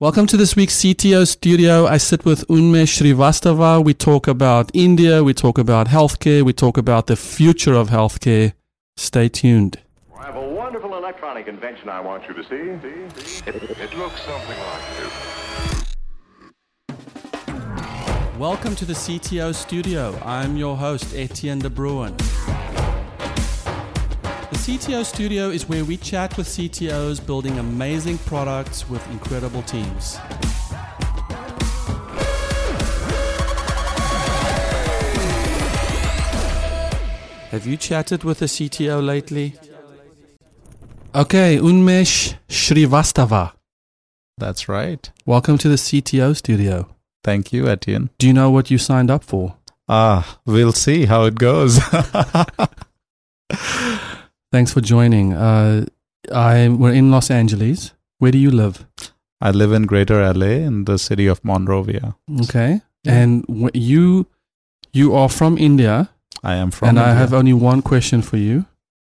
Welcome to this week's CTO studio. I sit with Unmesh Srivastava. We talk about India, we talk about healthcare, we talk about the future of healthcare. Stay tuned. I have a wonderful electronic invention I want you to see. see, see. It, it looks something like this. Welcome to the CTO studio. I'm your host, Etienne de Bruin. The CTO studio is where we chat with CTOs building amazing products with incredible teams. Have you chatted with a CTO lately? Okay, Unmesh Srivastava. That's right. Welcome to the CTO studio. Thank you, Etienne. Do you know what you signed up for? Ah, we'll see how it goes. Thanks for joining. Uh, I we're in Los Angeles. Where do you live? I live in Greater LA in the city of Monrovia. Okay, Yeah. and wh- you you are from India, I am from. and I have only one question for you.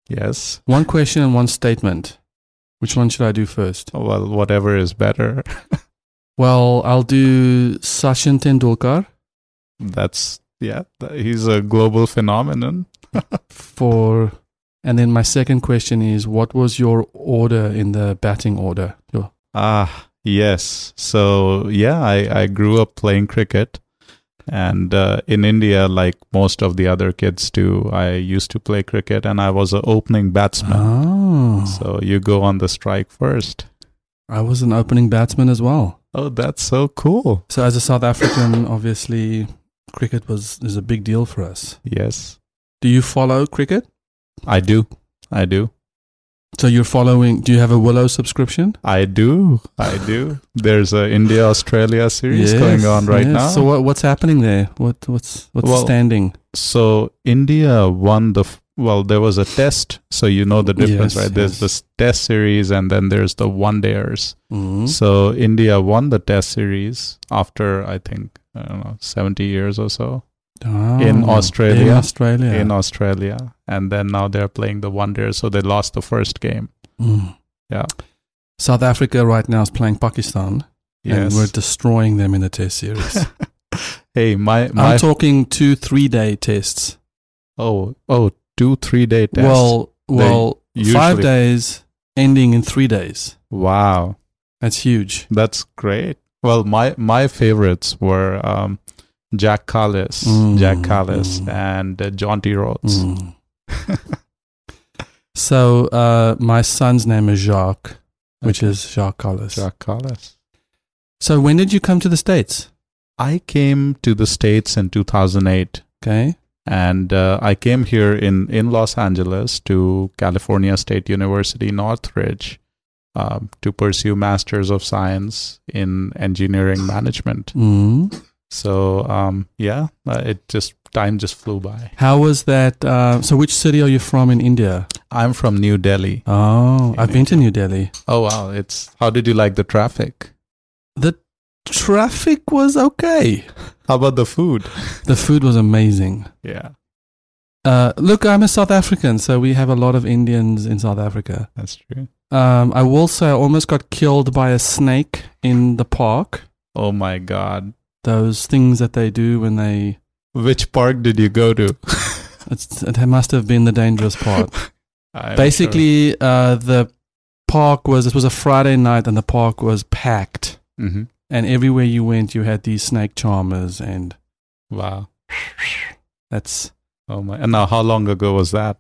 yes. One question and one statement. Which one should I do first? Well, whatever is better. Well, I'll do Sachin Tendulkar That's yeah. He's a global phenomenon. for, and then my second question is, what was your order in the batting order? Ah, yes. So yeah, I I grew up playing cricket, and uh, in India, like most of the other kids do, I used to play cricket, and I was an opening batsman. Oh, So you go on the strike first. I was an opening batsman as well. Oh, that's so cool. So as a South African, obviously, cricket was is a big deal for us. Yes, Do you follow cricket? I do. I do. So you're following? Do you have a Willow subscription? I do. I do. There's a India Australia series going on right yes. now. So what, what's happening there? What what's what's Well, standing? So India won the f- well. There was a test, so you know the difference, Yes, right? There's yes. this test series, and then there's the one dayers. Mhm. So India won the test series after I think I don't know seventy years or so in Oh, Australia. In Australia. in Australia, and then now they're playing the one day. So they lost the first game. Mm. Yeah. South Africa right now is playing Pakistan, and we're destroying them in the test series. hey, my my I'm talking two, three day tests. oh oh two three day test. Well, well, five days ending in three days. wow. That's huge. That's great. Well, my my favorites were um, Jacques Kallis, Mm, Jacques Kallis, mm. and uh, Jonty Rhodes. Mm. So uh, my son's name is Jacques, which Okay. is Jacques Kallis. Jacques Kallis. So when did you come to the States? I came to the states in 2008, Okay. and uh, I came here in in Los Angeles to California State University Northridge um, to pursue Masters of Science in Engineering Management. Mm. So um, yeah, uh, it just time just flew by. How was that? Uh, so which city are you from in India? I'm from New Delhi. Oh, In I've been to New Delhi. Oh wow, it's how did you like the traffic? The traffic was okay. How about the food? The food was amazing. Yeah, Uh, look, I'm a South African, so we have a lot of Indians in South Africa. that's true. Um, I will say I almost got killed by a snake in the park. Oh my god. Those things that they do when they. Which park did you go to? It's, it must have been the dangerous part. Basically, uh, the park was. It was a Friday night, and the park was packed. sure. Mhm. And everywhere you went, you had these snake charmers, and Wow. that's Oh my. And now, how long ago was that?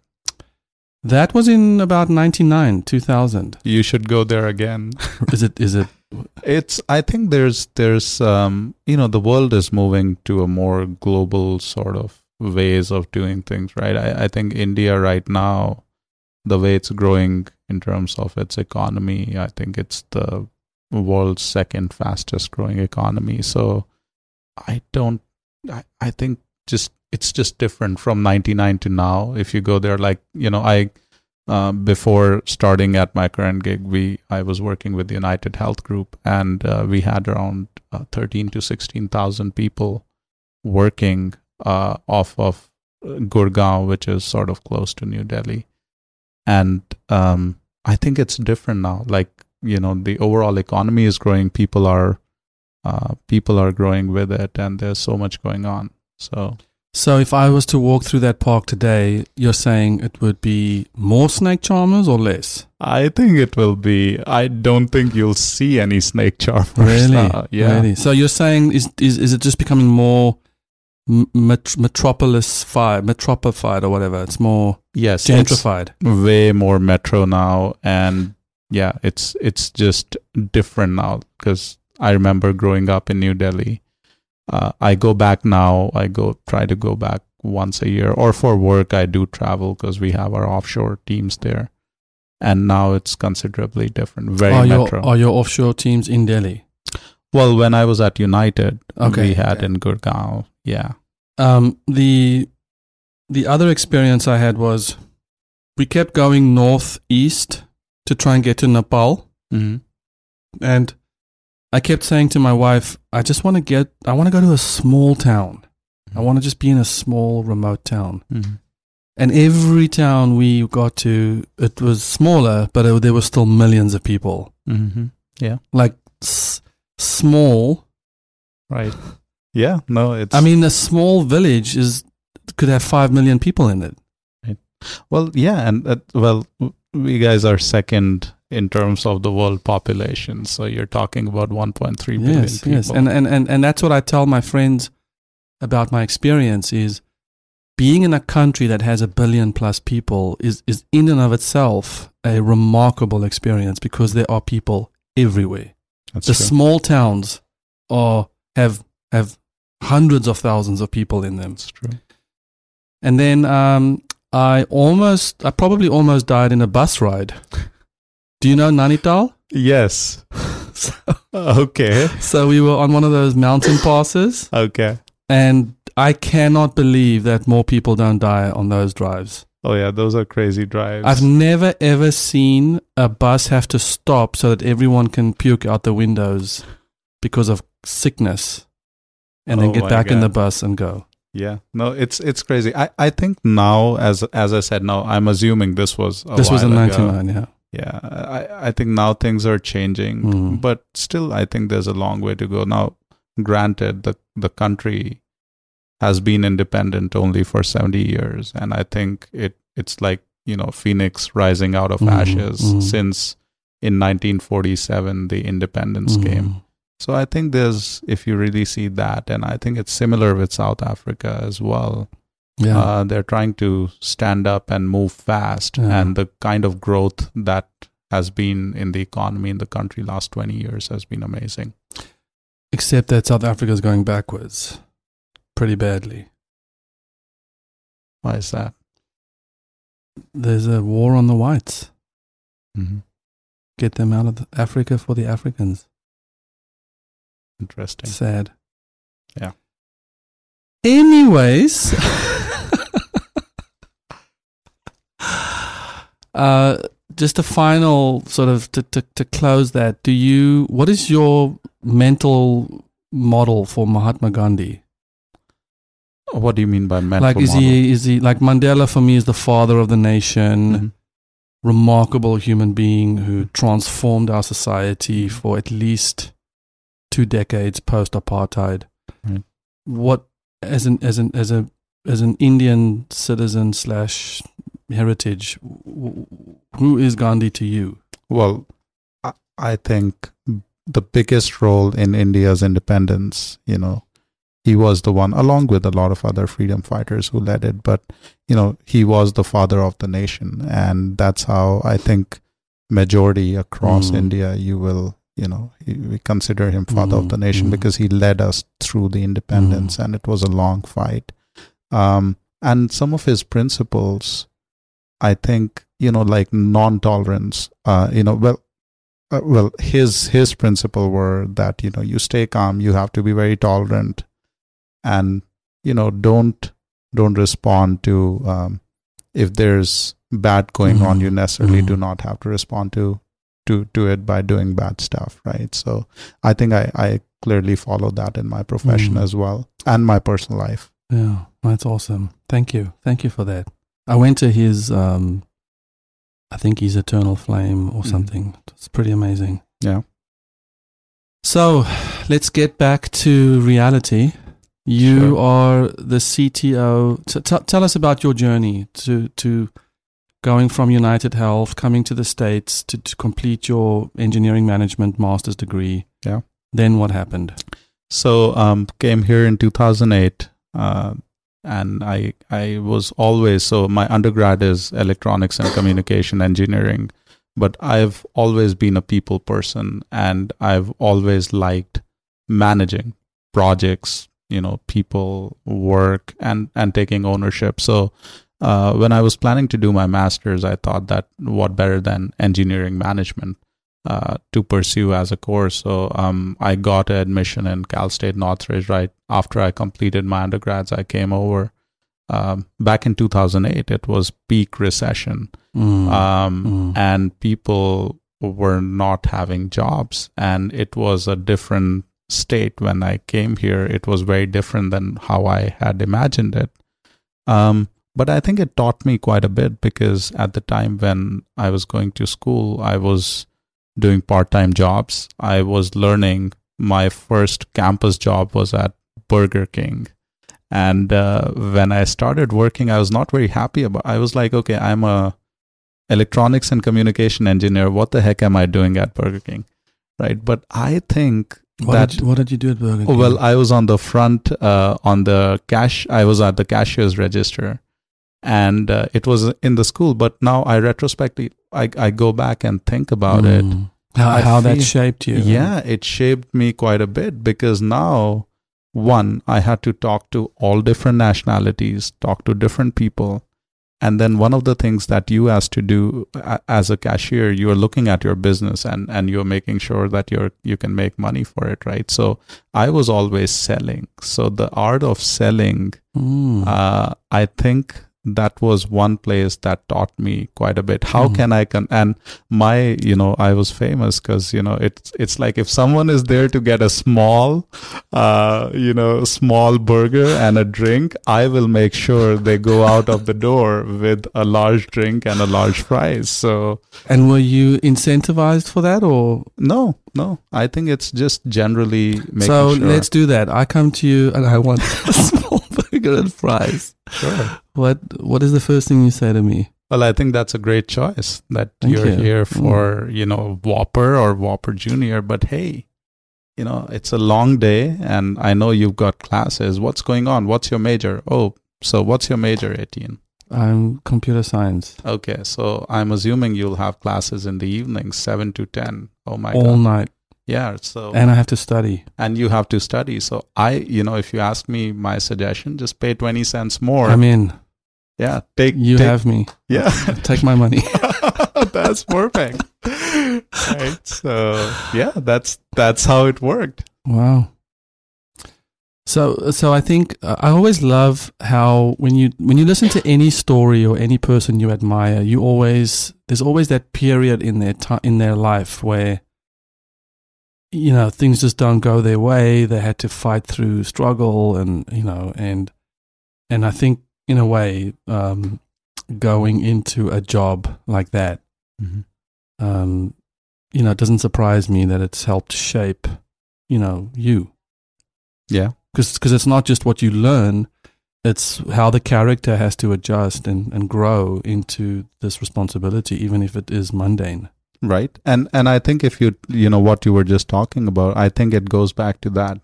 that was in about ninety nine, two thousand. You should go there again. Is it? Is it? It's. I think there's there's um you know the world is moving to a more global sort of ways of doing things, right? I I think India right now, the way it's growing in terms of its economy, I think it's the world's second fastest growing economy. So I don't. I I think just it's just different from 99 to now if you go there like you know i uh, before starting at my current gig we i was working with the united health group and uh, we had around uh, 13 to 16000 people working uh, off of uh, gurgaon which is sort of close to new delhi. And um, i think it's different now. Like you know the overall economy is growing. People are uh, people are growing with it and there's so much going on. So So if I was to walk through that park today, you're saying it would be more snake charmers or less? i think it will be i don't think you'll see any snake charmers Really? now. yeah Really? So you're saying is is is it just becoming more met- metropolis fied, metropified or whatever? It's more yes gentrified. way more metro now and yeah it's it's just different now because i remember growing up in new delhi uh, i go back now. I go try to go back once a year or for work i do travel because we have our offshore teams there. And now it's considerably different. Very are your metro. are your offshore teams in Delhi? well when i was at united Okay, we had okay. in gurgaon. Yeah. Um, the the other experience I had was we kept going northeast to try and get to Nepal, mm-hmm. and I kept saying to my wife, "I just want to get, I want to go to a small town. I want to just be in a small, remote town." Mm-hmm. And every town we got to, it was smaller, but it, there were still millions of people. Mm-hmm. Yeah. Like s- small. right yeah no it's I mean, a small village is could have five million people in it. Well, yeah, and uh, well, w- we guys are second in terms of the world population. So you're talking about 1.3 billion yes, people. yes, and, and and and that's what I tell my friends about my experience is being in a country that has a billion plus people is is in and of itself a remarkable experience because there are people everywhere. That's the true. small towns are have have hundreds of thousands of people in them. That's true. And then um, I almost, I probably almost died in a bus ride. Do you know Nainital? Yes. so, Okay. so we were on one of those mountain passes, Okay. and I cannot believe that more people don't die on those drives. Oh yeah, those are crazy drives. I've never ever seen a bus have to stop so that everyone can puke out the windows because of sickness, and then Oh get back in the bus and go. yeah. No, it's it's crazy. I I think now, as as I said, now I'm assuming this was a this was in while '99, yeah. Yeah, I, I think now things are changing, Mm. but still, I think there's a long way to go. Now, granted, the the country has been independent only for 70 years, and I think it it's like you know phoenix rising out of Mhm, ashes mhm. since in 1947 the independence Mm. came. So I think there's if you really see that, and I think it's similar with South Africa as well. Yeah. Uh, they're trying to stand up and move fast, Yeah. and the kind of growth that has been in the economy in the country last 20 years has been amazing. Except that South Africa is going backwards pretty badly. Why is that? There's a war on the whites. Mm-hmm. Get them out of the- Africa for the Africans. Interesting. Sad. Yeah. Anyways, uh, just a final sort of to, to, to close that. Do you, what is your mental model for Mahatma Gandhi? What do you mean by mental like, is model? he, is he, like Mandela for me is the father of the nation. Mhm. remarkable human being who transformed our society for at least two decades post apartheid. Right. What as an as an as a as an Indian citizen slash heritage, who is Gandhi to you? Well, I, think the biggest role in India's independence, you know, he was the one, along with a lot of other freedom fighters who led it, but, you know, he was the father of the nation. And that's how I think majority across Mm. India, you will, you know, we consider him father of Mm, the nation mm. because he led us through the independence and it was a long fight. Um, and some of his principles, I think, you know, like non-tolerance, uh, you know, well, uh, well, his his principle were that you know you stay calm, you have to be very tolerant, and you know don't don't respond to um, if there's bad going on. Mhm. You necessarily Mhm. do not have to respond to to to it by doing bad stuff, right? So I think I I clearly follow that in my profession Mhm. as well and my personal life. Yeah, that's awesome. Thank you, thank you for that. I went to his um, I think he's Eternal Flame or Mhm. something. It's pretty amazing. Yeah. So let's get back to reality. You Sure. are the CTO. T- t- tell us about your journey to to going from United Health, coming to the states to, to complete your engineering management master's degree. Yeah. Then what happened? So um, came here in 2008, uh, and I I was always so my undergrad is electronics and communication engineering, but I've always been a people person, and I've always liked managing projects, you know, people, work, and and taking ownership. So. Uh, when I was planning to do my master's, I thought that what better than engineering management uh, to pursue as a course. So um, I got admission in Cal State Northridge right after I completed my undergrads. I came over um, back in 2008. It was peak recession, Mm. um, Mm. and people were not having jobs, and it was a different state when I came here. It was very different than how I had imagined it. Um, but I think it taught me quite a bit because at the time when I was going to school, I was doing part time jobs. I was learning. My first campus job was at Burger King. And uh, when I started working, I was not very happy about. I was like, okay, I'm a electronics and communication engineer. What the heck am I doing at Burger King, right? But I think What that did, you, what did you do at Burger King? Well, I was on the front, uh, on the cash. I was at the cashier's register, and uh, it was in the school. But now I retrospectively, I, I go back and think about it. Mm. How, I how that shaped you. Yeah, it shaped me quite a bit because now, one, I had to talk to all different nationalities, talk to different people. And then one of the things that you has to do as a cashier, you are looking at your business and, and you're making sure that you're you can make money for it, right? So I was always selling. So the art of selling Mm. uh, I think that was one place that taught me quite a bit. How Mhm. can I con- and my you know I was famous because you know it's it's like if someone is there to get a small, uh, you know, small burger and a drink, I will make sure they go out of the door with a large drink and a large fries. So and were you incentivized for that or? no, no, I think it's just generally making so sure. let's do that. I come to you and I want a small burger and fries. sure. What What is the first thing you say to me? Well, I think that's a great choice that Thank you're you. here Mm. for, you know, Whopper or Whopper Junior. But hey, you know, it's a long day and I know you've got classes. What's going on? What's your major? Oh, so what's your major, Etienne? I'm computer science Okay, so I'm assuming you'll have classes in the evening, 7 to 10. Oh my all God. All night, Yeah, so, and I have to study. and you have to study. So I, you know, if you ask me my suggestion, just pay 20 cents more. I'm in. yeah, take, You take- have me. yeah. Take my money. that's perfect. right. So yeah, that's that's how it worked. Wow. So, so I think uh, I always love how when you when you listen to any story or any person you admire, you always there's always that period in their time in their life where you know things just don't go their way. They had to fight through struggle, and you know, and and I think in a way, um, going into a job like that, um, you know, it doesn't surprise me that it's helped shape, you know, you Yeah. because it's not just what you learn it's how the character has to adjust and, and grow into this responsibility even if it is mundane Right. And and I think if you you know what you were just talking about, I think it goes back to that.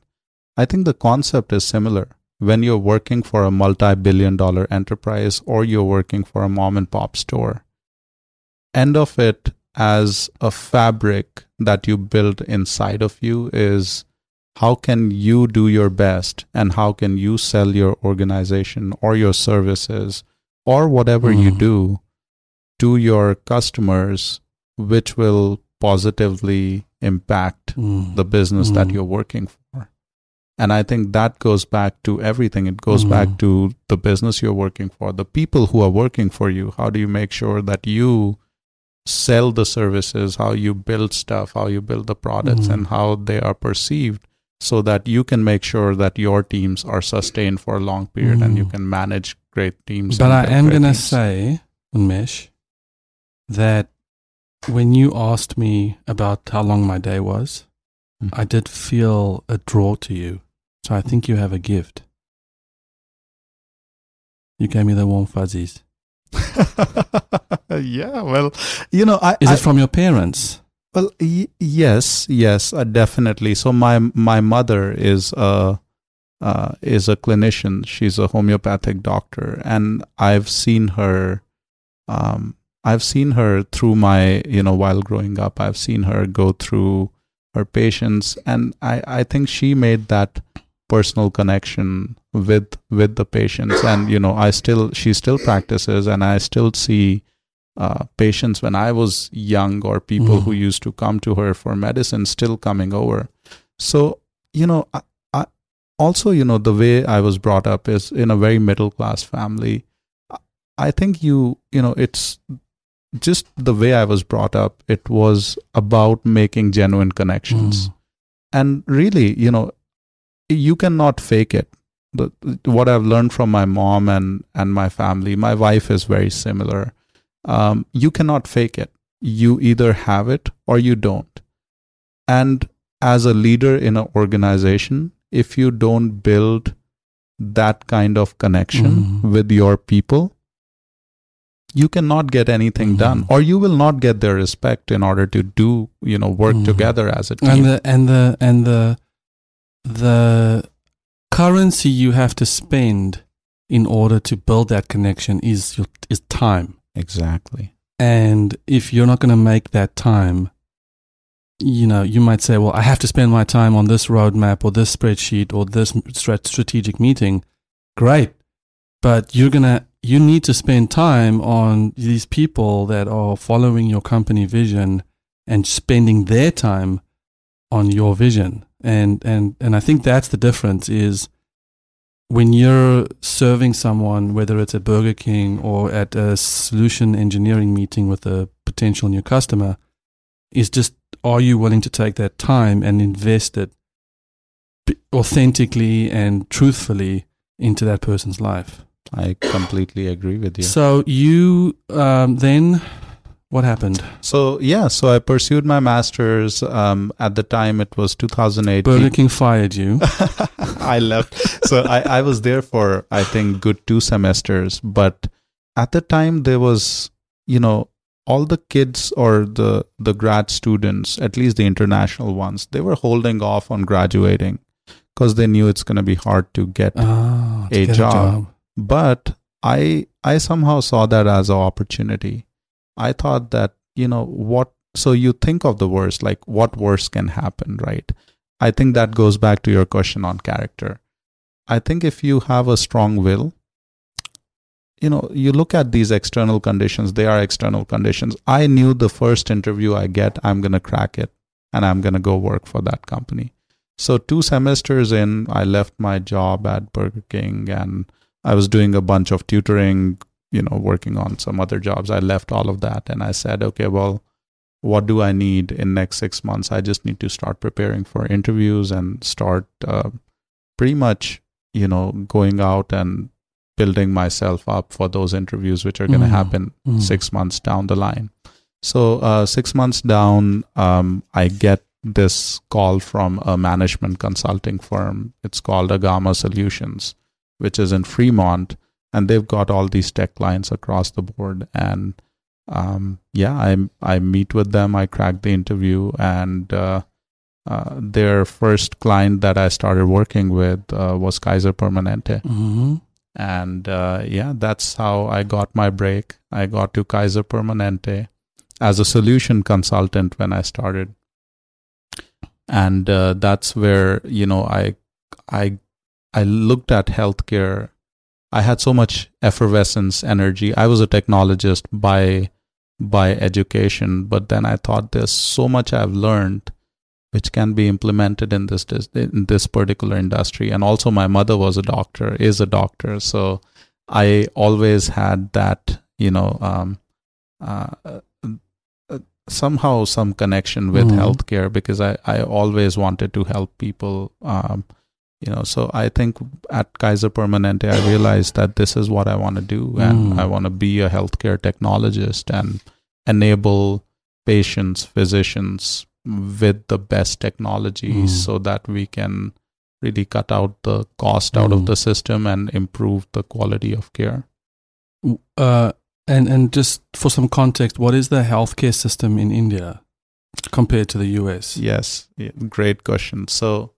I think the concept is similar. When you're working for a multi-billion dollar enterprise or you're working for a mom and pop store, end of it as a fabric that you build inside of you is how can you do your best and how can you sell your organization or your services or whatever you Mm. do to your customers which will positively impact Mm. the business that Mm. you're working for. And I think that goes back to everything. It goes Mm. back to the business you're working for, the people who are working for you. How do you make sure that you sell the services, how you build stuff, how you build the products, Mm. and how they are perceived so that you can make sure that your teams are sustained for a long period and you Mm. can manage great teams. but i am going to say Unmesh, that when you asked me about how long my day was, Mm. I did feel a draw to you. So I think you have a gift. You gave me the warm fuzzies. yeah, well, you know, I, Is I it from your parents? well, y- yes, yes, uh, definitely. So my my mother is a uh, is a clinician. She's a homeopathic doctor, and I've seen her. Um, I've seen her through my, you know, while growing up. I've seen her go through her patients, and I I think she made that personal connection with with the patients, and you know, I still she still practices, and I still see uh, patients when I was young or people Mhm. who used to come to her for medicine still coming over. So, you know, I, I, also, you know, the way I was brought up is in a very middle class family. I think you, you know, it's just the way I was brought up. It was about making genuine connections. Mm. And really, you know, you cannot fake it. The, what I've learned from my mom and, and my family, my wife is very similar um, you cannot fake it. You either have it or you don't. And as a leader in an organization, if you don't build that kind of connection Mhm. with your people, you cannot get anything Mhm. done, or you will not get their respect in order to do, you know, work Mhm. together as a team. And the and the and the the currency you have to spend in order to build that connection is your, is time. exactly. And if you're not going to make that time, you know, you might say, well, I have to spend my time on this roadmap or this spreadsheet or this strategic meeting. Great. But you're to, you need to spend time on these people that are following your company vision and spending their time on your vision. And, and, and I think that's the difference is when you're serving someone, whether it's at Burger King or at a solution engineering meeting with a potential new customer, is just are you willing to take that time and invest it authentically and truthfully into that person's life? I completely agree with you. So you um, then what happened? So yeah, so I pursued my master's. Um, at the time, it was 2008. Burger King fired you. I left. So I, I was there for I think good two semesters. But at the time there was, you know, all the kids or the the grad students, at least the international ones, they were holding off on graduating because they knew it's gonna be hard to get Ah, to A get job. But i i somehow saw that as an opportunity. I thought that you know what so you think of the worst like what worse can happen right? I think that goes back to your question on character. I think if you have a strong will you know you look at these external conditions they are external conditions. I knew the first interview i get i'm going to crack it and i'm going to go work for that company. So two semesters in i left my job at burger king and I was doing a bunch of tutoring, you know, working on some other jobs. I left all of that and I said, okay, well, what do I need in next six months? I just need to start preparing for interviews and start uh, pretty much, you know, going out and building myself up for those interviews, which are going to Mm. happen Mm. six months down the line. So uh, six months down, um, I get this call from a management consulting firm. It's called Agama Solutions, which is in Fremont, and they've got all these tech clients across the board. And um, yeah, I I meet with them. I crack the interview, and uh, uh, their first client that I started working with uh, was Kaiser Permanente hmm and uh, yeah that's how i got my break i got to kaiser permanente as a solution consultant when i started and uh, that's where you know i i i looked at healthcare. I had so much effervescence energy. I was a technologist by by education but then i thought there's so much i've learned which can be implemented in this, this in this particular industry. And also my mother was a doctor is a doctor. So i always had that you know um, uh, uh, somehow some connection with Mhm. healthcare because I, I always wanted to help people um, you know so i think at kaiser permanente i realized that this is what i want to do and Mm. i want to be a healthcare technologist and enable patients, physicians with the best technologies Mm. so that we can really cut out the cost out of Mm. the system and improve the quality of care. Uh, and and just for some context, what is the healthcare system in India compared to the US? Yes, yeah, great question. So,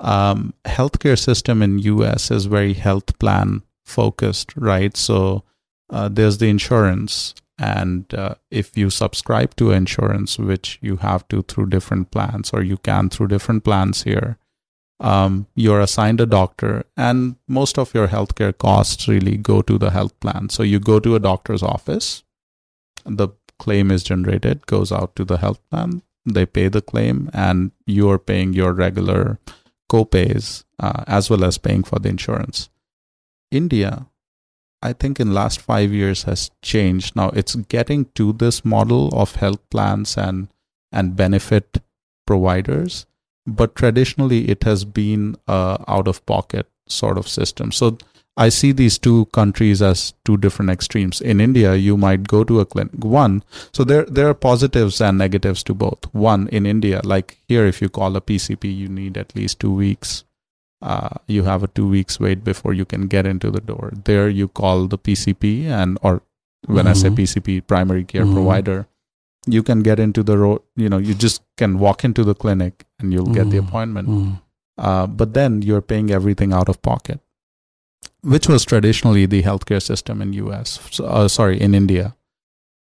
um, healthcare system in US is very health plan focused, right? So, uh, there's the insurance, and uh, if you subscribe to insurance, which you have to through different plans, or you can through different plans here, um, you're assigned a doctor, and most of your healthcare costs really go to the health plan. So, you go to a doctor's office, the claim is generated, goes out to the health plan, they pay the claim and you're paying your regular co-pays uh, as well as paying for the insurance. India i think in last 5 years has changed. Now it's getting to this model of health plans and and benefit providers but traditionally it has been a out of pocket sort of system. So I see these two countries as two different extremes. In India, you might go to a clinic. One, so there there are positives and negatives to both. One, in India, like here, if you call a PCP, you need at least two weeks. Uh, you have a two weeks wait before you can get into the door. There, you call the PCP and or when I say. PCP, primary care Mhm. provider, you can get into the road. You know, you just can walk into the clinic and you'll get the Mm. appointment Mm. uh, but then you're paying everything out of pocket, which was traditionally the healthcare system in US. Uh, sorry, in India.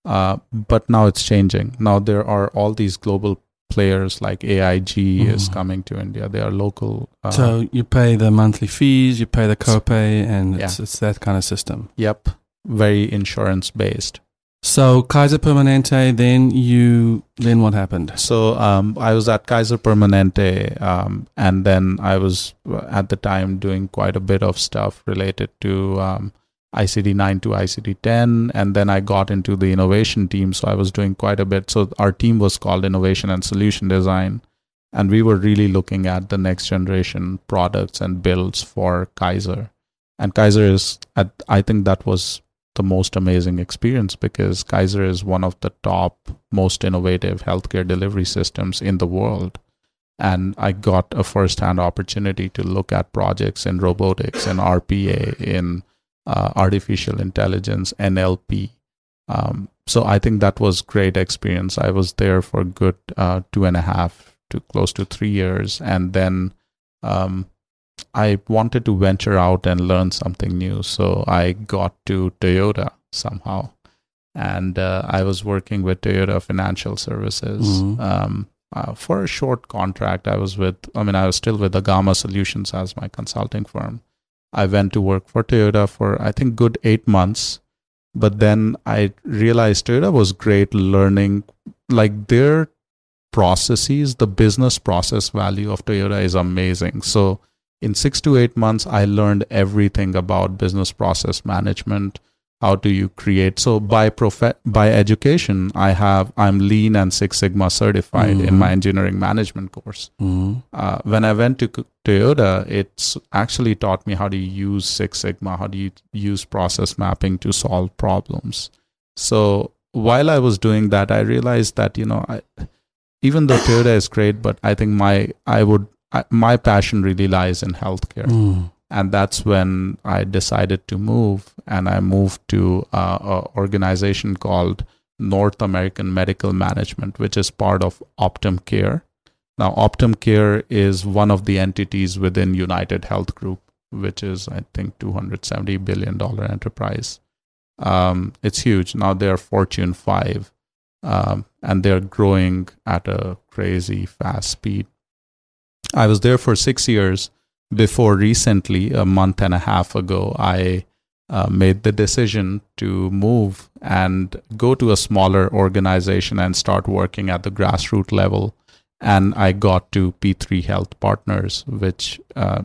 Uh, but now it's changing. Now there are all these global players like AIG is Mhm. coming to India. They are local. Uh, So you pay the monthly fees, you pay the copay, and it's, Yeah. it's that kind of system. yep, very insurance based. So Kaiser Permanente, then you, then what happened? So um, I was at Kaiser Permanente, um, and then I was uh, at the time doing quite a bit of stuff related to um, ICD 9 to ICD 10, and then I got into the innovation team. So I was doing quite a bit. So our team was called Innovation and Solution Design, and we were really looking at the next generation products and builds for Kaiser. And Kaiser is, at, I think that was the most amazing experience because Kaiser is one of the top most innovative healthcare delivery systems in the world. And I got a first hand opportunity to look at projects in robotics and RPA, in uh, artificial intelligence, NLP. Um, so I think that was great experience. I was there for good uh, two and a half to close to three years. And then um, I wanted to venture out and learn something new. So I got to Toyota somehow. And uh, I was working with Toyota Financial Services Mhm. um, uh, for a short contract. I was with, I mean, I was still with Agama Solutions as my consulting firm. I went to work for Toyota for, I think, good eight months. But then I realized Toyota was great learning, like their processes, the business process value of Toyota is amazing. So in six to eight months, I learned everything about business process management. How do you create? So by prof- by education, I have I'm Lean and Six Sigma certified in Mhm. my engineering management course. Mm. Uh, when I went to Toyota, it's actually taught me how to use Six Sigma, how do you use process mapping to solve problems. So while I was doing that, I realized that you know, I, even though Toyota is great, but I think my I would I, my passion really lies in healthcare, Mm. and that's when I decided to move, and I moved to uh, an organization called North American Medical Management, which is part of Optum Care. Now, Optum Care is one of the entities within United Health Group, which is, I think, $270 billion enterprise. Um, it's huge. Now they're Fortune 5, um, and they're growing at a crazy fast speed. I was there for six years before recently, a month and a half ago, I uh, made the decision to move and go to a smaller organization and start working at the grassroots level and I got to P3 Health Partners, which uh,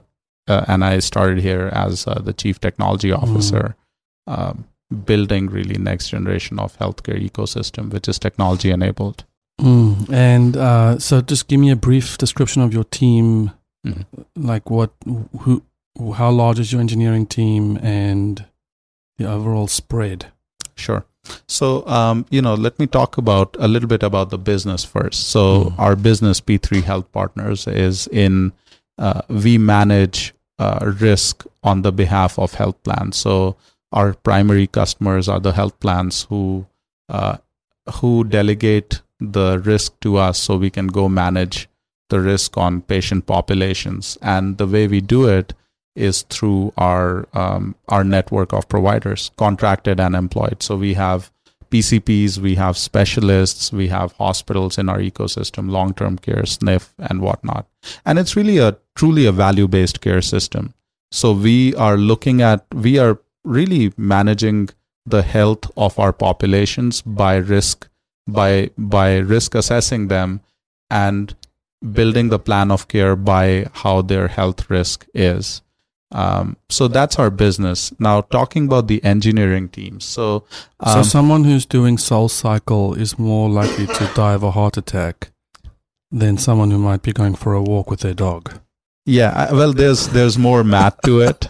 uh, and I started here as uh, the chief technology officer, um, building really next generation of healthcare ecosystem, which is technology enabled. Mm. And uh, so, just give me a brief description of your team. Mhm. Like, what, who, how large is your engineering team, and the overall spread? Sure. So, um, you know, let me talk about a little bit about the business first. So, Mm. our business P3 Health Partners is in uh, we manage uh, risk on the behalf of health plans. So, our primary customers are the health plans who uh, who delegate the risk to us, so we can go manage the risk on patient populations. And the way we do it is through our um, our network of providers, contracted and employed. So we have PCPs, we have specialists, we have hospitals in our ecosystem, long term care, SNF, and whatnot. And it's really a truly a value based care system. So we are looking at we are really managing the health of our populations by risk by by risk assessing them and building the plan of care by how their health risk is. Um, so that's our business. Now talking about the engineering team. So, so um, someone who's doing Soul Cycle is more likely to die of a heart attack than someone who might be going for a walk with their dog. yeah, well, there's there's more math to it.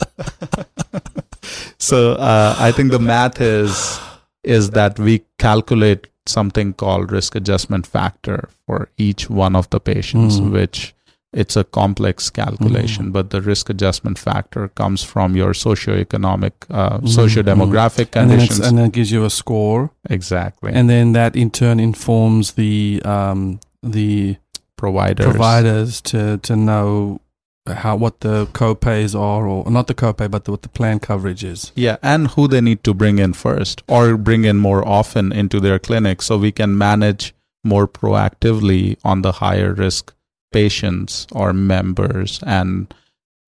so uh, I think the math is is that we calculate something called risk adjustment factor for each one of the patients, Mm. which it's a complex calculation, but the risk adjustment factor comes from your socioeconomic, uh, Mm, socio-demographic And then, conditions. and then it gives you a score, exactly. and then that in turn informs the um, the providers. providers to to know how what the copays are, or not the copay, but the, what the plan coverage is. Yeah, and who they need to bring in first or bring in more often into their clinic so we can manage more proactively on the higher risk patients or members and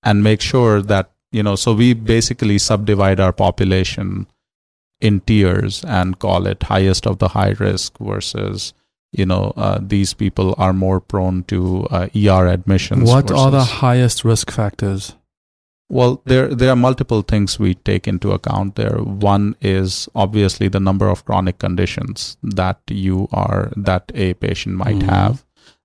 and make sure that you know so we basically subdivide our population in tiers and call it highest of the high risk versus you know uh, these people are more prone to uh, ER admissions What are the highest risk factors? well, there there are multiple things we take into account there. One is obviously the number of chronic conditions that you are that a patient might Mhm. have.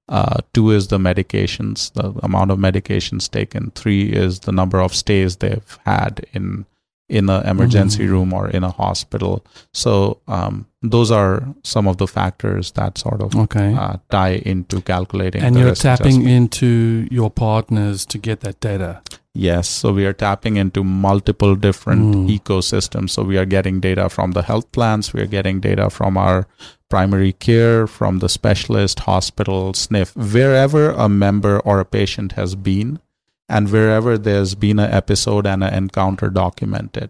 Uh, two is the medications, the amount of medications taken. Three is the number of stays they've had in in an emergency Mhm. room or in a hospital. So um, those are some of the factors that sort of Okay. uh, tie into calculating. and you're tapping adjustment. into your partners to get that data. Yes, so we are tapping into multiple different Mm. ecosystems. So we are getting data from the health plans, we are getting data from our primary care, from the specialist, hospital, SNF, wherever a member or a patient has been, and wherever there's been an episode and an encounter documented,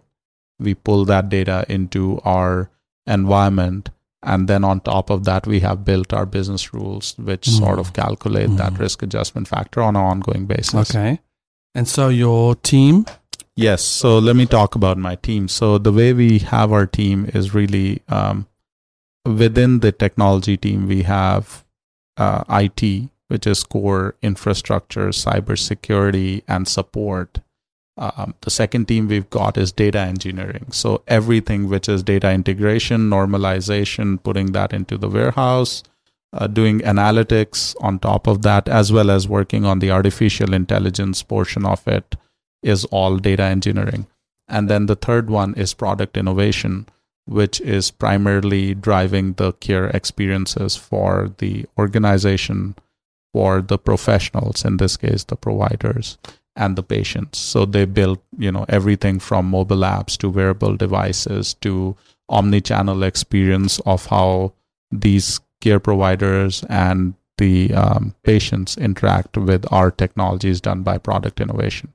we pull that data into our environment. And then on top of that, we have built our business rules, which Mm. sort of calculate that Mm. risk adjustment factor on an ongoing basis. Okay. And so your team, Yes. So let me talk about my team. So the way we have our team is really um, within the technology team, we have uh, IT, which is core infrastructure, cybersecurity, and support. Um, the second team we've got is data engineering. So everything which is data integration, normalization, putting that into the warehouse, uh, doing analytics on top of that, as well as working on the artificial intelligence portion of it, is all data engineering. And then the third one is product innovation, which is primarily driving the care experiences for the organization, for the professionals, in this case, the providers and the patients. So they build, you know, everything from mobile apps to wearable devices to omni-channel experience of how these care providers and the um, patients interact with our technologies done by product innovation.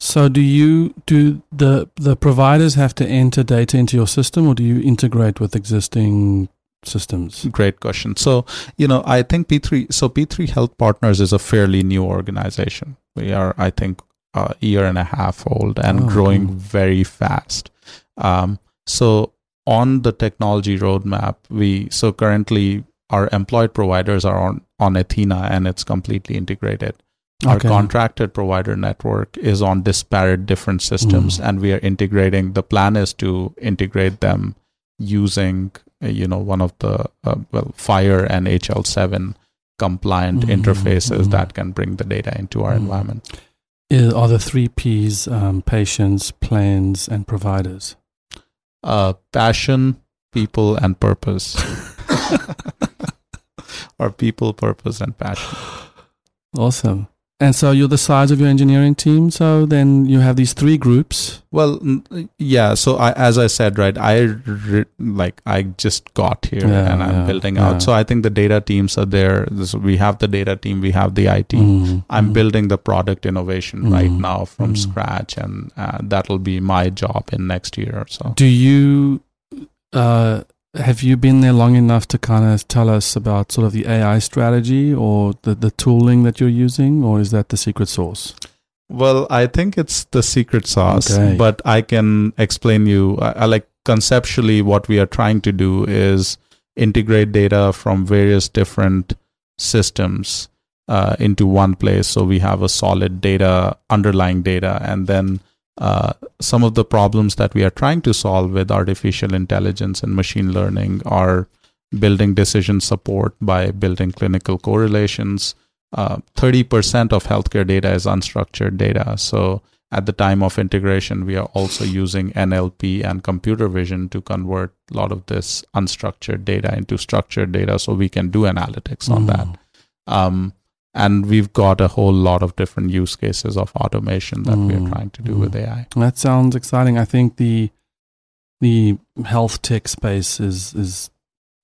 so do you do the the providers have to enter data into your system or do you integrate with existing systems? Great question. So, you know, I think P3, so P3 Health Partners is a fairly new organization. We are, I think, a year and a half old and Oh, growing cool. very fast. Um, so, on the technology roadmap, we, so currently our employed providers are on, on Athena and it's completely integrated. Our Okay. contracted provider network is on disparate different systems, Mm. and we are integrating. The plan is to integrate them using, you know, one of the uh, well, FHIR and HL7 compliant Mhm, interfaces mhm. that can bring the data into our Mhm. environment. Is, are the three P's um, patients, plans, and providers? Uh, passion, people, and purpose. or people, purpose, and passion. Awesome. And so you're the size of your engineering team. So then you have these three groups. Well, yeah. So I, as I said, right, I re- like I just got here Yeah, and I'm yeah, building yeah. out. So I think the data teams are there. This, we have the data team, we have the IT. Mm, I'm mm. building the product innovation right Mm, now from mm. scratch, and uh, that'll be my job in next year or so. Do you uh, have you been there long enough to kind of tell us about sort of the AI strategy or the, the tooling that you're using, or is that the secret sauce? Well, I think it's the secret sauce, Okay. but I can explain you. I, I like conceptually what we are trying to do is integrate data from various different systems uh, into one place, so we have a solid data, underlying data, and then uh, some of the problems that we are trying to solve with artificial intelligence and machine learning are building decision support by building clinical correlations. Uh, 30% of healthcare data is unstructured data. So at the time of integration, we are also using NLP and computer vision to convert a lot of this unstructured data into structured data so we can do analytics on that. Mm. Um, and we've got a whole lot of different use cases of automation that we Mm, are trying to do mm. with AI. That sounds exciting. I think the the health tech space is is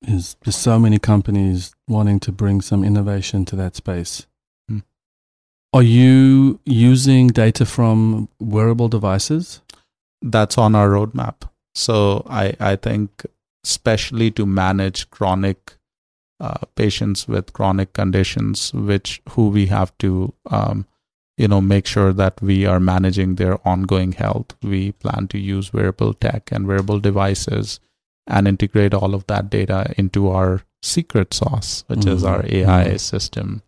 is there's so many companies wanting to bring some innovation to that space. Hmm. Are you using data from wearable devices? That's on our roadmap. So I, I think, especially to manage chronic uh, patients with chronic conditions, which who we have to, um, you know, make sure that we are managing their ongoing health. We plan to use wearable tech and wearable devices and integrate all of that data into our secret sauce, which is Mhm. our AI Mhm. system,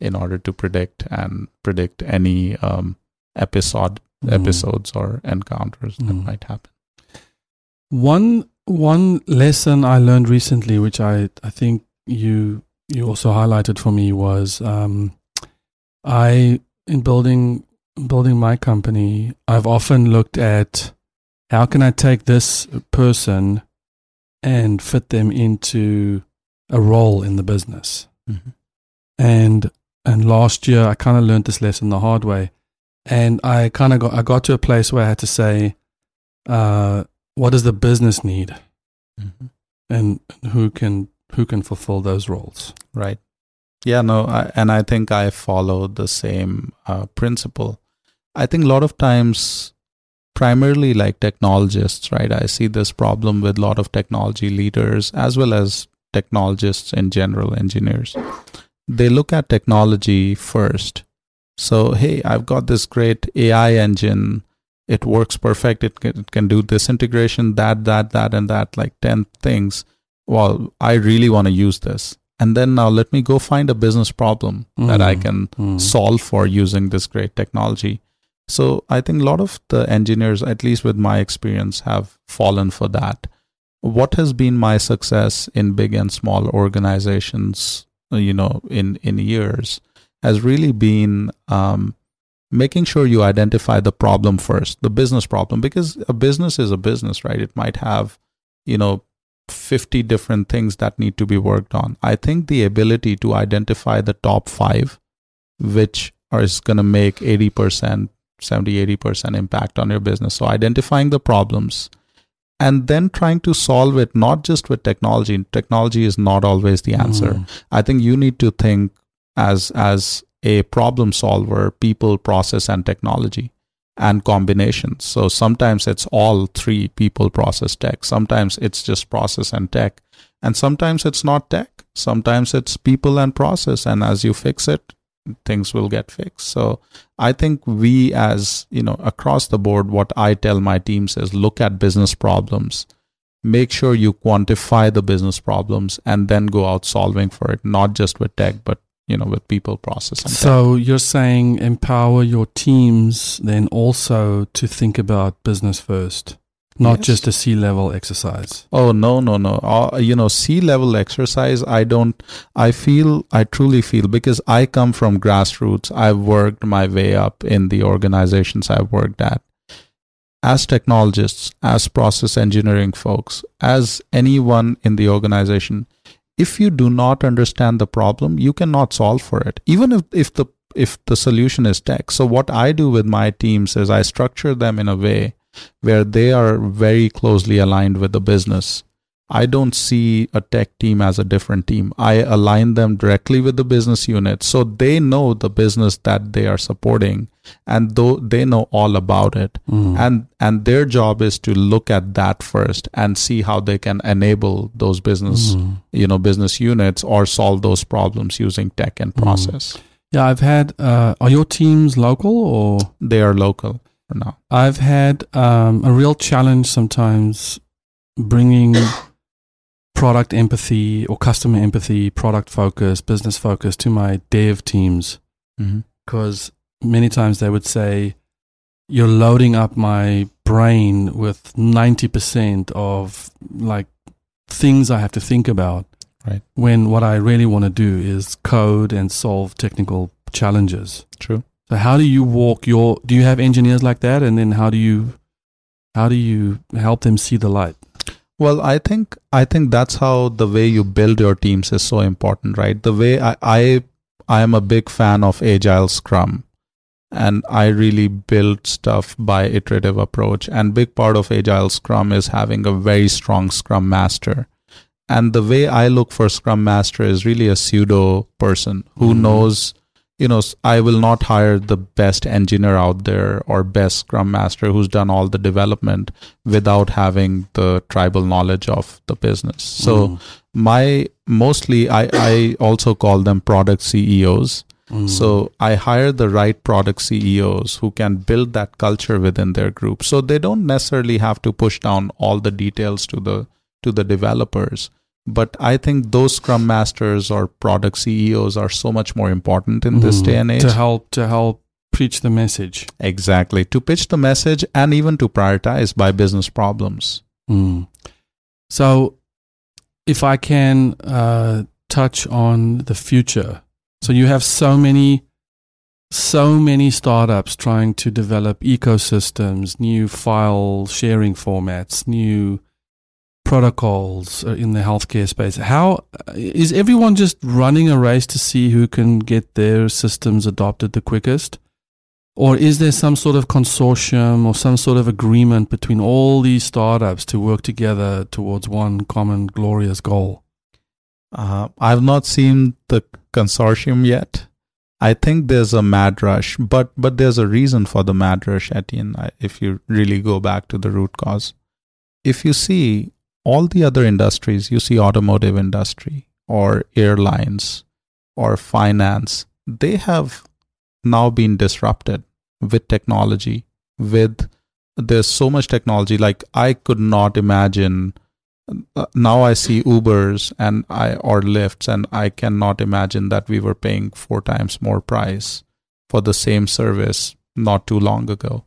in order to predict and predict any um, episode Mm. episodes or encounters that Mm. might happen. One one lesson I learned recently, which I I think you you also highlighted for me, was um, I in building building my company, I've often looked at how can I take this person and fit them into a role in the business. And and last year I kind of learned this lesson the hard way, and I kind of got I got to a place where I had to say, uh, what does the business need, and who can who can fulfill those roles. Right. Yeah, no, I, and I think I follow the same uh, principle. I think a lot of times, primarily like technologists, right? I see this problem with a lot of technology leaders as well as technologists in general, engineers. They look at technology first. So, hey, I've got this great AI engine. It works perfect. It can, it can do this integration, that, that, that, and that, like 10 things. Well, I really want to use this. And then now let me go find a business problem that I Mm, can mm. solve for using this great technology. So I think a lot of the engineers, at least with my experience, have fallen for that. What has been my success in big and small organizations, you know, in in years, has really been um, making sure you identify the problem first, the business problem, because a business is a business, right? It might have, you know, 50 different things that need to be worked on. I think the ability to identify the top five, which are, is going to make 80%, 70, 80% impact on your business. So identifying the problems and then trying to solve it, not just with technology. Technology is not always the answer. Mm. I think you need to think as, as a problem solver, people, process, and technology and combinations. So sometimes it's all three people, process, tech. Sometimes it's just process and tech. And sometimes it's not tech. Sometimes it's people and process. And as you fix it, things will get fixed. So I think we, as you know, across the board, what I tell my teams is look at business problems, make sure you quantify the business problems, and then go out solving for it, not just with tech, but you know, with people, process, and tech. So you're saying empower your teams then also to think about business first, not Yes. just a C level exercise. Oh no no no! Uh, you know, C level exercise. I don't. I feel. I truly feel because I come from grassroots. I've worked my way up in the organizations I've worked at. as technologists, as process engineering folks, as anyone in the organization, if you do not understand the problem, you cannot solve for it. Even if, if the if the solution is tech. So what I do with my teams is I structure them in a way where they are very closely aligned with the business I don't see a tech team as a different team. I align them directly with the business unit so they know the business that they are supporting and though they know all about it. Mm. And and their job is to look at that first and see how they can enable those business Mm. you know business units or solve those problems using tech and Mm. process. Yeah, I've had. Uh, are your teams local or? They are local for now. I've had um, a real challenge sometimes bringing product empathy or customer empathy, product focus, business focus to my dev teams Mm-hmm. because many times they would say, You're loading up my brain with 90% of like things I have to think about. Right. When what I really want to do is code and solve technical challenges. True. So how do you walk your do you have engineers like that and then how do you how do you help them see the light? Well, I think I think that's how the way you build your teams is so important, right? The way I I, I am a big fan of agile scrum and I really build stuff by iterative approach and big part of agile scrum is having a very strong scrum master. And the way I look for scrum master is really a pseudo person who Mhm. knows you know, i will not hire the best engineer out there or best scrum master who's done all the development without having the tribal knowledge of the business. So Mm. my mostly I, I also call them product CEOs. Mm. So I hire the right product CEOs who can build that culture within their group. So they don't necessarily have to push down all the details to the to the developers. But I think those scrum masters or product CEOs are so much more important in this Mm. day and age. to help to help preach the message. Exactly. To pitch the message and even to prioritize by business problems. Mm. So, if I can uh, touch on the future, so you have so many, so many startups trying to develop ecosystems, new file sharing formats, new protocols uh, in the healthcare space. How is everyone just running a race to see who can get their systems adopted the quickest? Or is there some sort of consortium or some sort of agreement between all these startups to work together towards one common glorious goal? Uh, I've not seen the consortium yet. I think there's a mad rush, but but there's a reason for the mad rush, Etienne. If you really go back to the root cause, if you see all the other industries, you see automotive industry or airlines or finance, they have now been disrupted with technology. With there's so much technology, like I could not imagine uh, now I see Ubers and I or Lyfts and I cannot imagine that we were paying four times more price for the same service not too long ago.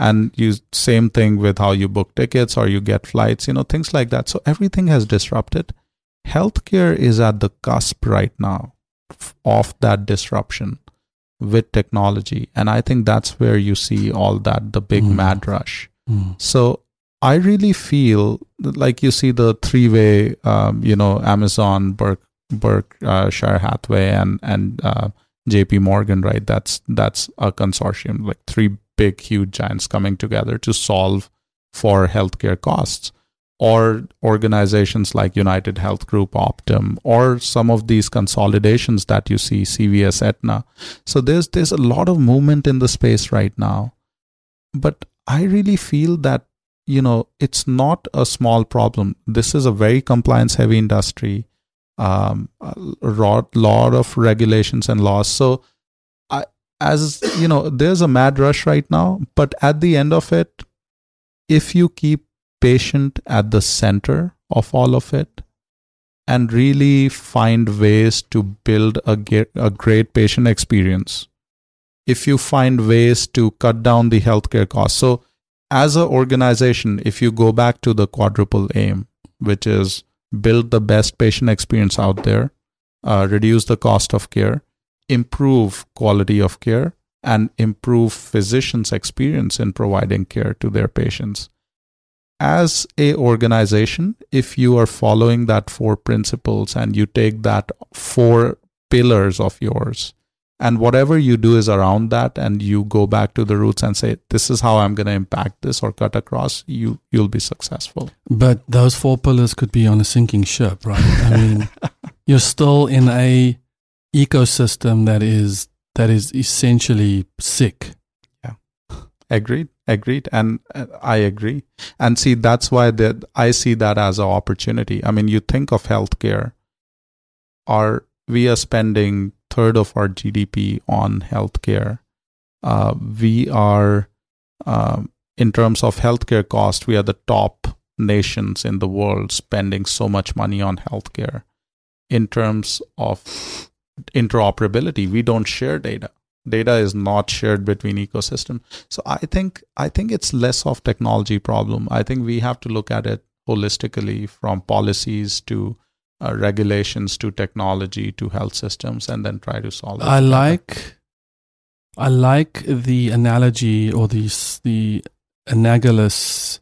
And you same thing with how you book tickets or you get flights, you know, things like that. So everything has disrupted. Healthcare is at the cusp right now of that disruption with technology, and I think that's where you see all that the big Mm. mad rush. Mm. So I really feel like you see the three way, um, you know, Amazon, Berk, Berkshire Hathaway, and and uh, J.P. Morgan, right? That's that's a consortium, like three big, huge giants coming together to solve for healthcare costs. Or organizations like United Health Group, Optum, or some of these consolidations that you see, CVS, Aetna. So there's there's a lot of movement in the space right now, but I really feel that you know it's not a small problem this is a very compliance heavy industry um a lot, lot of regulations and laws so as you know there's a mad rush right now but at the end of it if you keep patient at the center of all of it and really find ways to build a, ge- a great patient experience if you find ways to cut down the healthcare costs. So as an organization, if you go back to the quadruple aim, which is build the best patient experience out there, uh, reduce the cost of care, improve quality of care, and improve physicians' experience in providing care to their patients. As a organization, if you are following that four principles and you take that four pillars of yours and whatever you do is around that and you go back to the roots and say this is how i'm going to impact this or cut across you you'll be successful But those four pillars could be on a sinking ship, right? I mean, you're still in a ecosystem that is that is essentially sick. Yeah, agreed. Agreed. And uh, i agree. And see that's why that i see that as an opportunity. I mean you think of healthcare. Our we are spending third of our gdp on healthcare. Uh, we are um, in terms of healthcare cost we are the top nations in the world spending so much money on healthcare. In terms of interoperability. We don't share data. Data is not shared between ecosystem. So i think i think it's less of technology problem. I think we have to look at it holistically from policies to uh, regulations to technology to health systems and then try to solve it I like I like the analogy or the the analogous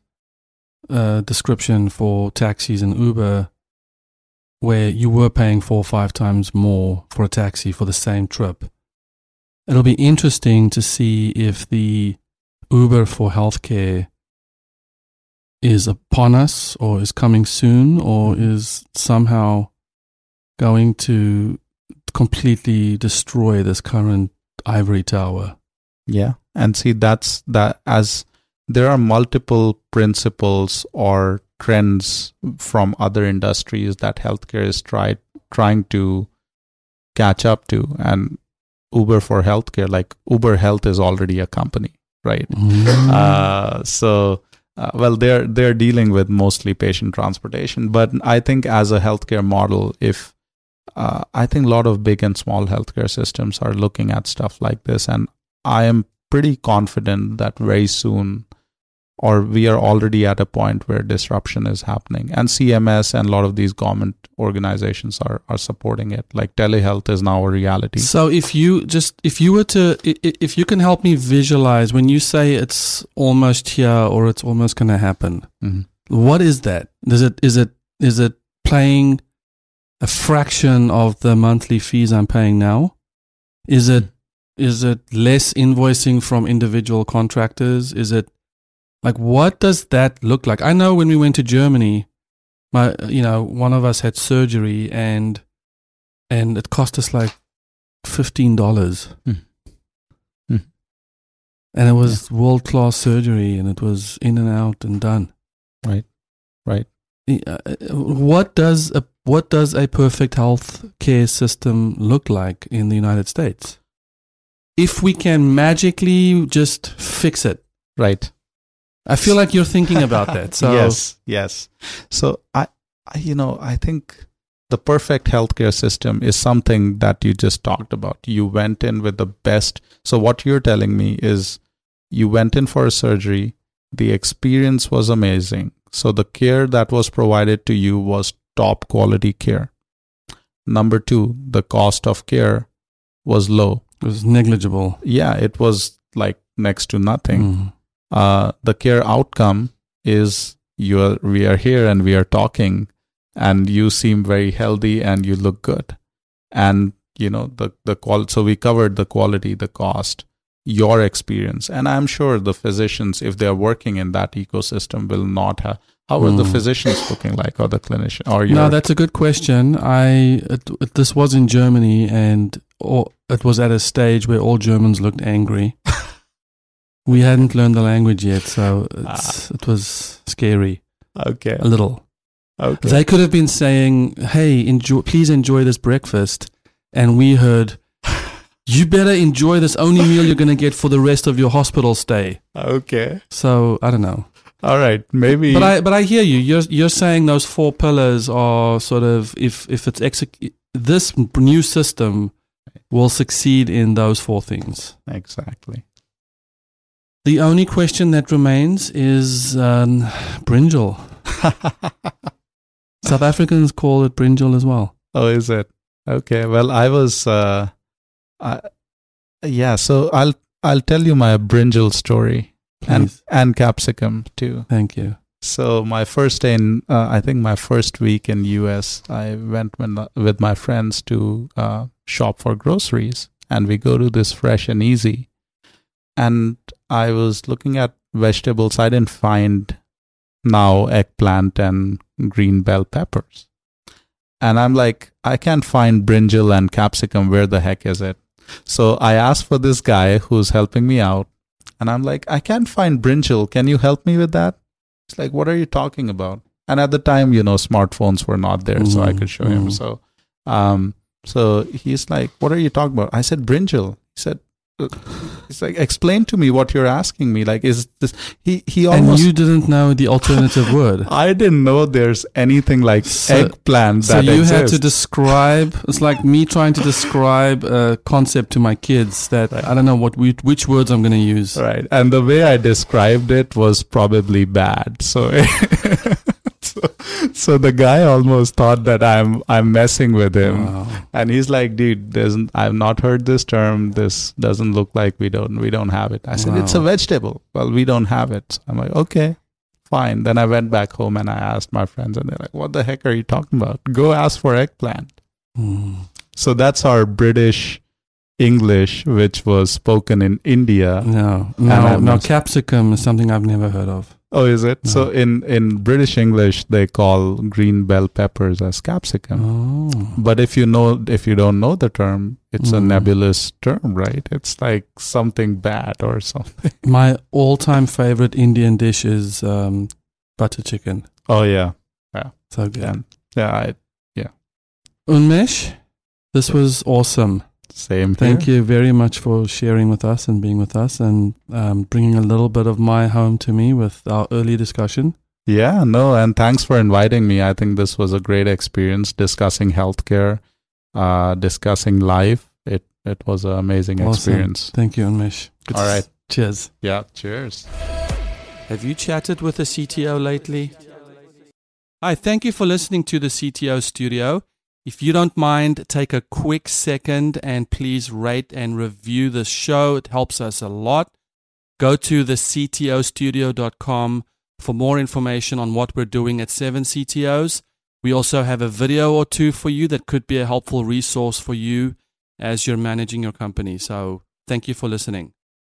uh, description for taxis and Uber, where you were paying four or five times more for a taxi for the same trip. It'll be interesting to see if the Uber for healthcare is upon us or is coming soon or mm-hmm. is somehow going to completely destroy this current ivory tower. Yeah. And see, that's that as there are multiple principles or trends from other industries that healthcare is tried trying to catch up to. And Uber for healthcare, like Uber Health is already a company, right? Mm. Uh, so uh, well they're they're dealing with mostly patient transportation but i think as a healthcare model if uh, i think a lot of big and small healthcare systems are looking at stuff like this and i am pretty confident that very soon or we are already at a point where disruption is happening and cms and a lot of these government organizations are are supporting it like telehealth is now a reality So if you just if you were to if you can help me visualize when you say it's almost here or it's almost going to happen, Mhm. what is that? Is it is it is it paying a fraction of the monthly fees I'm paying now? Is it is it less invoicing from individual contractors? Is it like what does that look like? I know when we went to Germany, my you know one of us had surgery and and it cost us like fifteen dollars, Hmm. Hmm. and it was world class surgery, and it was in and out and done. Right. Right. Uh, What does a what does a perfect health care system look like in the United States? If we can magically just fix it, right I feel like you're thinking about that. So yes, yes. So I, I, you know, I think the perfect healthcare system is something that you just talked about. You went in with the best. So what you're telling me is, you went in for a surgery. The experience was amazing. So the care that was provided to you was top quality care. Number two, the cost of care was low. it was negligible. Yeah, it was like next to nothing Mm. Uh, the care outcome is you are we are here and we are talking and you seem very healthy and you look good and you know the the qual so we covered the quality the cost your experience and i'm sure the physicians if they're working in that ecosystem will not have how are the Hmm. physicians looking like or the clinician or your No, that's a good question. I it, this was in Germany, and all, it was at a stage where all Germans looked angry. we hadn't learned the language yet, so it's, ah. it was scary okay a little. okay They could have been saying, "Hey, enjoy, please enjoy this breakfast," and we heard, "You better enjoy this only meal you're going to get for the rest of your hospital stay." okay So I don't know. all right maybe But I but I hear you. You're you're saying those four pillars are sort of if if it's exec- this new system will succeed in those four things. exactly The only question that remains is um, brinjal. South Africans call it brinjal as well. Oh, is it? Okay. Well, I was, uh, I, yeah. So I'll I'll tell you my brinjal story and Please. and capsicum too. Thank you. So my first day in, uh, I think my first week in US, I went when, with my friends to uh, shop for groceries, and we go to this Fresh and Easy, and I was looking at vegetables. I didn't find now eggplant and green bell peppers, and I'm like, I can't find brinjal and capsicum. Where the heck is it? So I asked for this guy who's helping me out, and I'm like, I can't find brinjal. Can you help me with that? It's like, what are you talking about? And at the time, you know, smartphones were not there, so I Mhm, could show him. mhm. So, um, so he's like, what are you talking about? I said, brinjal. He said, he's like, explain to me what you're asking me. Like, is this? He he And you didn't know the alternative word. I didn't know there's anything like So- eggplant So you had to describe. It's like me trying to describe a concept to my kids that I don't know what which words I'm going to use. Right. And the way I described it was probably bad. So, so, so the guy almost thought that I'm I'm messing with him. Wow. And he's like, dude, doesn't I've not heard this term. This doesn't look like we don't we don't have it. I said, It's a vegetable. Well, we don't have it. So I'm like, okay. Fine. Then I went back home and I asked my friends and they're like, What the heck are you talking about? Go ask for eggplant. Hmm. So that's our British English, which was spoken in India. No, no, no. Capsicum is something I've never heard of. Oh, is it? No. So in in British English they call green bell peppers as capsicum. Oh, But if you know if you don't know the term, it's a Mm. nebulous term, right? It's like something bad or something. my all-time favorite Indian dish is um, butter chicken. Oh yeah. Yeah, so good. Yeah. Yeah, I, Unmesh, this was awesome. Same Thank here. you very much for sharing with us and being with us and um, bringing a little bit of my home to me with our early discussion. Yeah, no, and thanks for inviting me. I think this was a great experience discussing healthcare, uh discussing life. It it was an amazing Awesome. experience. Thank you, Unmesh. Good All to s- right. Cheers. Yeah, cheers. Have you chatted with a CTO lately? Hi, thank you for listening to the CTO studio. If you don't mind, take a quick second and please rate and review the show. It helps us a lot. Go to the ctostudio.com for more information on what we're doing at 7 CTOs. We also have a video or two for you that could be a helpful resource for you as you're managing your company. So, thank you for listening.